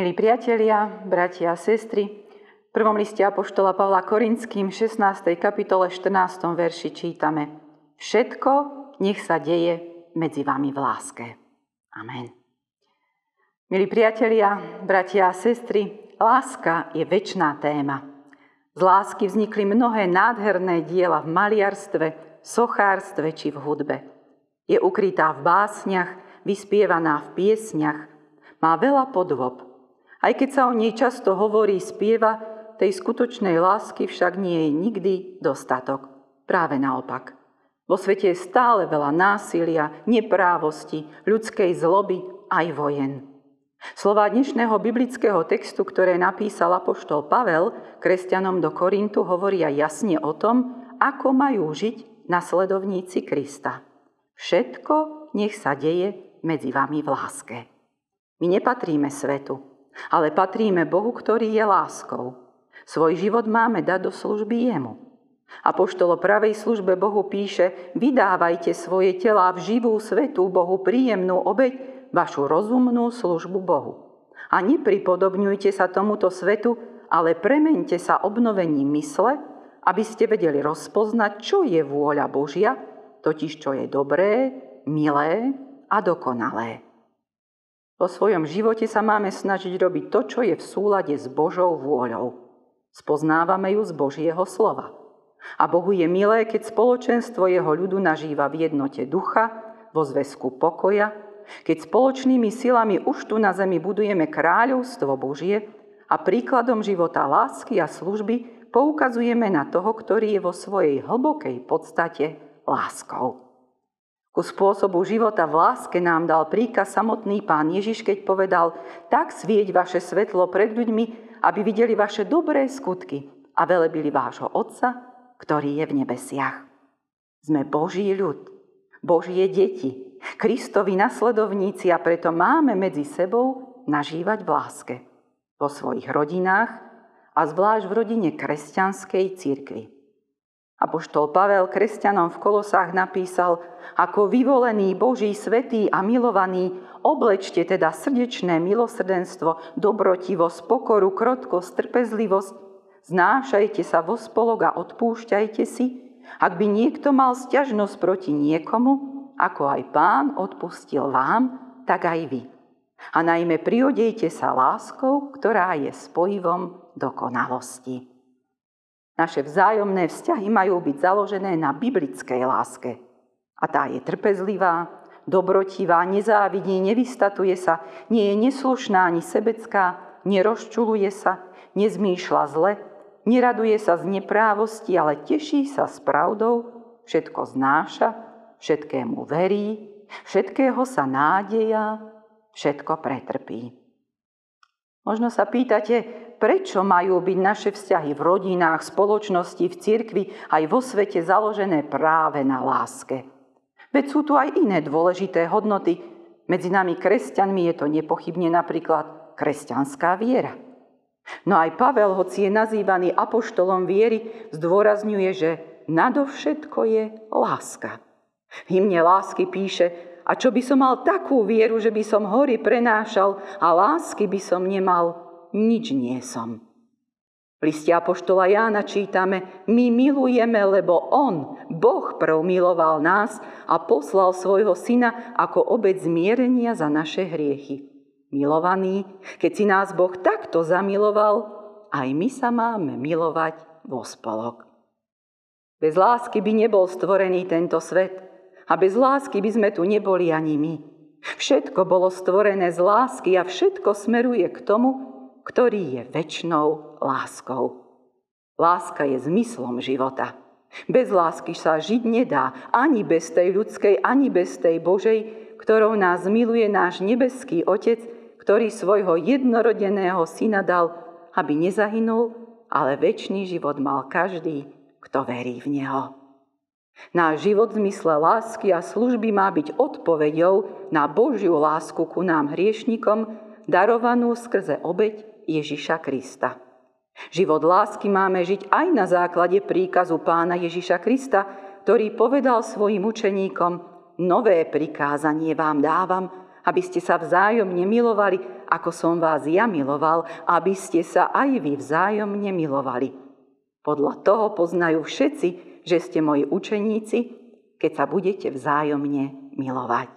Milí priatelia, bratia a sestry, v prvom liste Apoštola Pavla Korinským 16. kapitole 14. verši čítame Všetko nech sa deje medzi vami v láske. Amen. Milí priatelia, bratia a sestry, láska je väčšiná téma. Z lásky vznikli mnohé nádherné diela v maliarstve, sochárstve či v hudbe. Je ukrytá v básniach, vyspievaná v piesniach, má veľa podvob – aj keď sa o nej často hovorí, spieva, tej skutočnej lásky však nie je nikdy dostatok. Práve naopak. Vo svete je stále veľa násilia, neprávosti, ľudskej zloby aj vojen. Slova dnešného biblického textu, ktoré napísal apoštol Pavel kresťanom do Korintu, hovoria jasne o tom, ako majú žiť nasledovníci Krista. Všetko nech sa deje medzi vami v láske. My nepatríme svetu, ale patríme Bohu, ktorý je láskou. Svoj život máme dať do služby Jemu. A poštolo pravej službe Bohu píše, vydávajte svoje tela v živú svetú Bohu príjemnú obeď, vašu rozumnú službu Bohu. A nepripodobňujte sa tomuto svetu, ale premente sa obnovením mysle, aby ste vedeli rozpoznať, čo je vôľa Božia, totiž čo je dobré, milé a dokonalé. Vo svojom živote sa máme snažiť robiť to, čo je v súlade s Božou vôľou. Spoznávame ju z Božieho slova. A Bohu je milé, keď spoločenstvo jeho ľudu nažíva v jednote ducha, vo zväzku pokoja, keď spoločnými silami už tu na zemi budujeme kráľovstvo Božie a príkladom života lásky a služby poukazujeme na toho, ktorý je vo svojej hlbokej podstate láskou. Ku spôsobu života v láske nám dal príkaz samotný pán Ježiš, keď povedal, tak svieť vaše svetlo pred ľuďmi, aby videli vaše dobré skutky a velebili vášho Otca, ktorý je v nebesiach. Sme Boží ľud, Božie deti, Kristovi nasledovníci a preto máme medzi sebou nažívať v láske. Vo svojich rodinách a zvlášť v rodine kresťanskej církvy. Apoštol Pavel kresťanom v Kolosách napísal, ako vyvolený Boží svetý a milovaný, oblečte teda srdečné milosrdenstvo, dobrotivosť, pokoru, krotkosť, trpezlivosť, znášajte sa vo spolok a odpúšťajte si, ak by niekto mal stiažnosť proti niekomu, ako aj pán odpustil vám, tak aj vy. A najmä priodejte sa láskou, ktorá je spojivom dokonalosti. Naše vzájomné vzťahy majú byť založené na biblickej láske. A tá je trpezlivá, dobrotivá, nezávidí, nevystatuje sa, nie je neslušná ani sebecká, nerozčuluje sa, nezmýšľa zle, neraduje sa z neprávosti, ale teší sa s pravdou, všetko znáša, všetkému verí, všetkého sa nádeja, všetko pretrpí. Možno sa pýtate, prečo majú byť naše vzťahy v rodinách, spoločnosti, v cirkvi aj vo svete založené práve na láske. Veď sú tu aj iné dôležité hodnoty. Medzi nami kresťanmi je to nepochybne napríklad kresťanská viera. No aj Pavel, hoci je nazývaný apoštolom viery, zdôrazňuje, že nadovšetko je láska. V hymne lásky píše, a čo by som mal takú vieru, že by som hory prenášal a lásky by som nemal, nič nie som. V liste Apoštola Jána čítame, my milujeme, lebo On, Boh prv miloval nás a poslal svojho syna ako obec zmierenia za naše hriechy. Milovaný, keď si nás Boh takto zamiloval, aj my sa máme milovať vo spolok. Bez lásky by nebol stvorený tento svet a bez lásky by sme tu neboli ani my. Všetko bolo stvorené z lásky a všetko smeruje k tomu, ktorý je väčšnou láskou. Láska je zmyslom života. Bez lásky sa žiť nedá, ani bez tej ľudskej, ani bez tej Božej, ktorou nás miluje náš nebeský Otec, ktorý svojho jednorodeného syna dal, aby nezahynul, ale väčší život mal každý, kto verí v Neho. Náš život v zmysle lásky a služby má byť odpoveďou na Božiu lásku ku nám hriešnikom, darovanú skrze obeď Ježiša Krista. Život lásky máme žiť aj na základe príkazu pána Ježiša Krista, ktorý povedal svojim učeníkom, nové prikázanie vám dávam, aby ste sa vzájomne milovali, ako som vás ja miloval, aby ste sa aj vy vzájomne milovali. Podľa toho poznajú všetci, že ste moji učeníci, keď sa budete vzájomne milovať.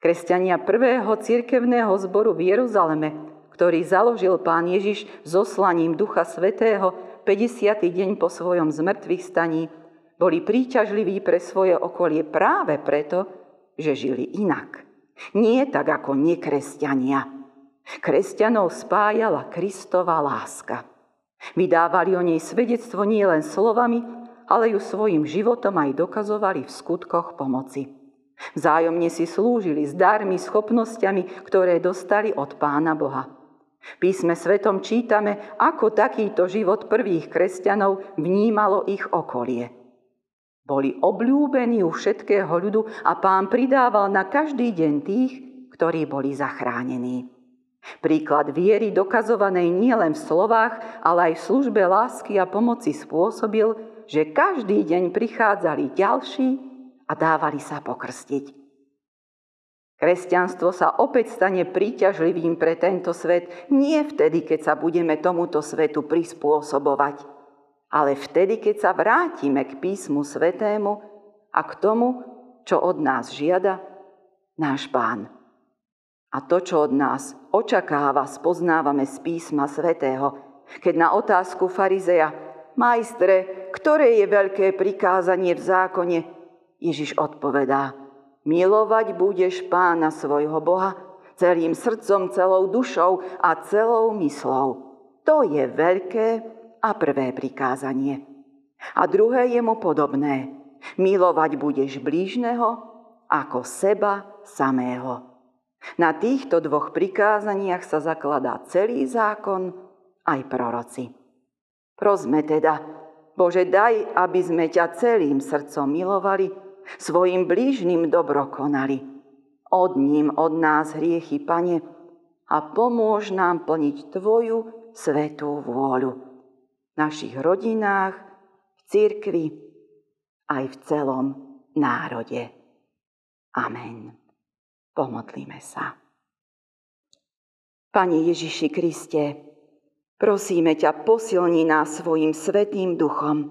Kresťania prvého cirkevného zboru v Jeruzaleme, ktorý založil pán Ježiš zoslaním Ducha Svetého 50. deň po svojom zmrtvých staní, boli príťažliví pre svoje okolie práve preto, že žili inak. Nie tak ako nekresťania. Kresťanov spájala Kristova láska. Vydávali o nej svedectvo nielen slovami, ale ju svojim životom aj dokazovali v skutkoch pomoci. Vzájomne si slúžili s darmi, schopnosťami, ktoré dostali od Pána Boha. Písme svetom čítame, ako takýto život prvých kresťanov vnímalo ich okolie. Boli obľúbení u všetkého ľudu a pán pridával na každý deň tých, ktorí boli zachránení. Príklad viery dokazovanej nielen v slovách, ale aj v službe lásky a pomoci spôsobil, že každý deň prichádzali ďalší a dávali sa pokrstiť. Kresťanstvo sa opäť stane príťažlivým pre tento svet nie vtedy, keď sa budeme tomuto svetu prispôsobovať, ale vtedy, keď sa vrátime k písmu svetému a k tomu, čo od nás žiada náš pán. A to, čo od nás očakáva, spoznávame z písma svetého, keď na otázku farizeja, majstre, ktoré je veľké prikázanie v zákone, Ježiš odpovedá, milovať budeš pána svojho Boha celým srdcom, celou dušou a celou myslou. To je veľké a prvé prikázanie. A druhé je mu podobné. Milovať budeš blížneho ako seba samého. Na týchto dvoch prikázaniach sa zakladá celý zákon aj proroci. Prosme teda, Bože, daj, aby sme ťa celým srdcom milovali, svojim blížnym dobro konali. Od ním od nás hriechy, Pane, a pomôž nám plniť Tvoju svetú vôľu našich rodinách, v cirkvi, aj v celom národe. Amen. Pomodlíme sa. Pane Ježiši Kriste, prosíme ťa, posilni nás svojim svetým duchom,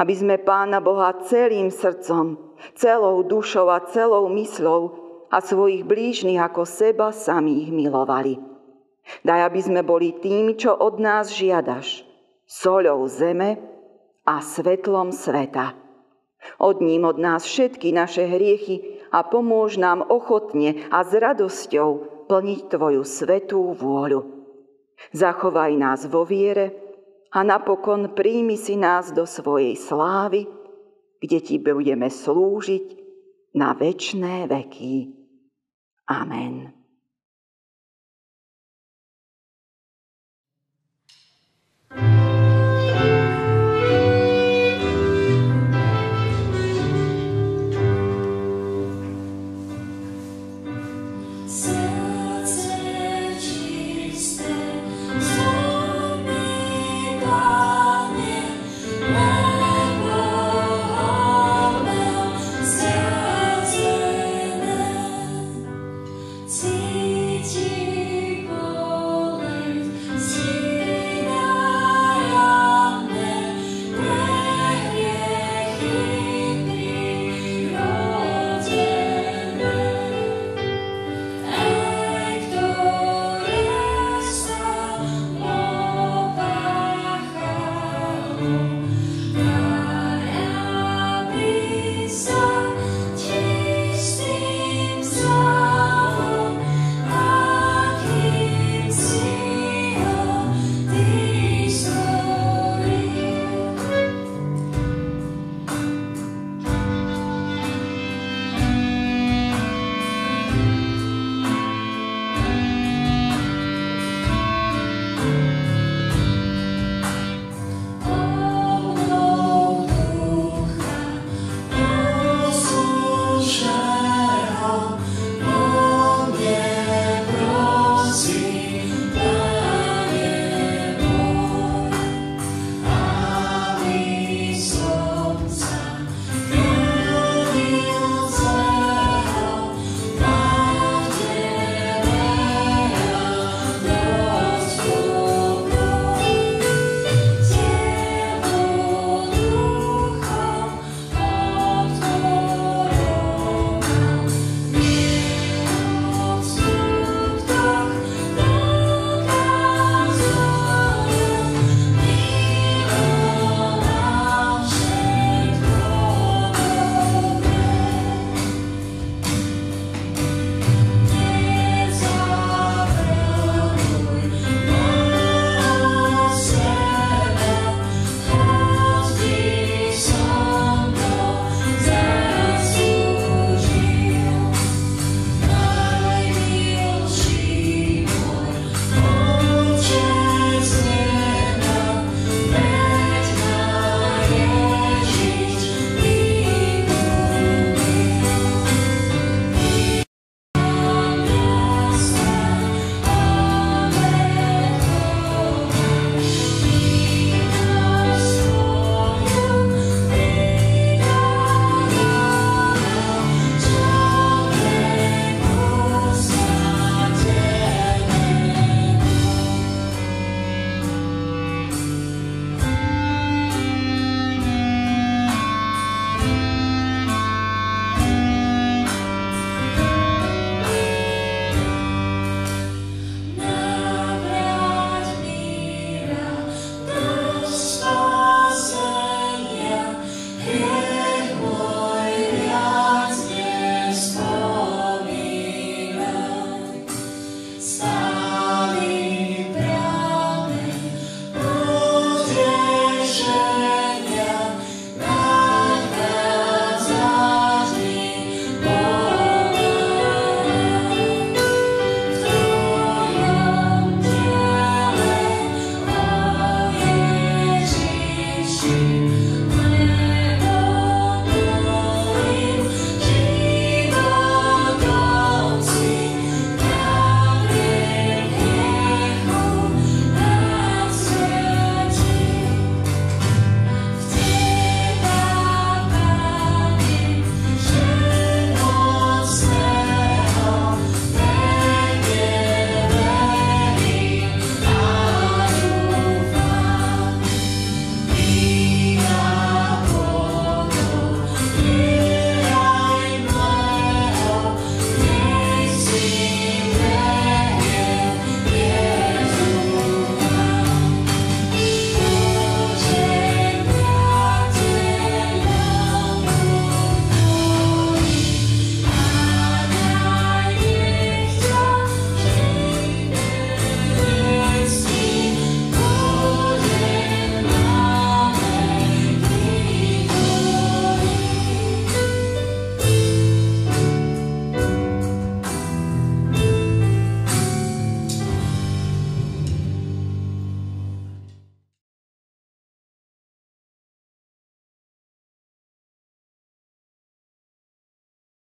aby sme Pána Boha celým srdcom, celou dušou a celou mysľou a svojich blížnych ako seba samých milovali. Daj, aby sme boli tým, čo od nás žiadaš – soľou zeme a svetlom sveta. Od ním od nás všetky naše hriechy a pomôž nám ochotne a s radosťou plniť Tvoju svetú vôľu. Zachovaj nás vo viere a napokon príjmi si nás do svojej slávy, kde Ti budeme slúžiť na večné veky. Amen.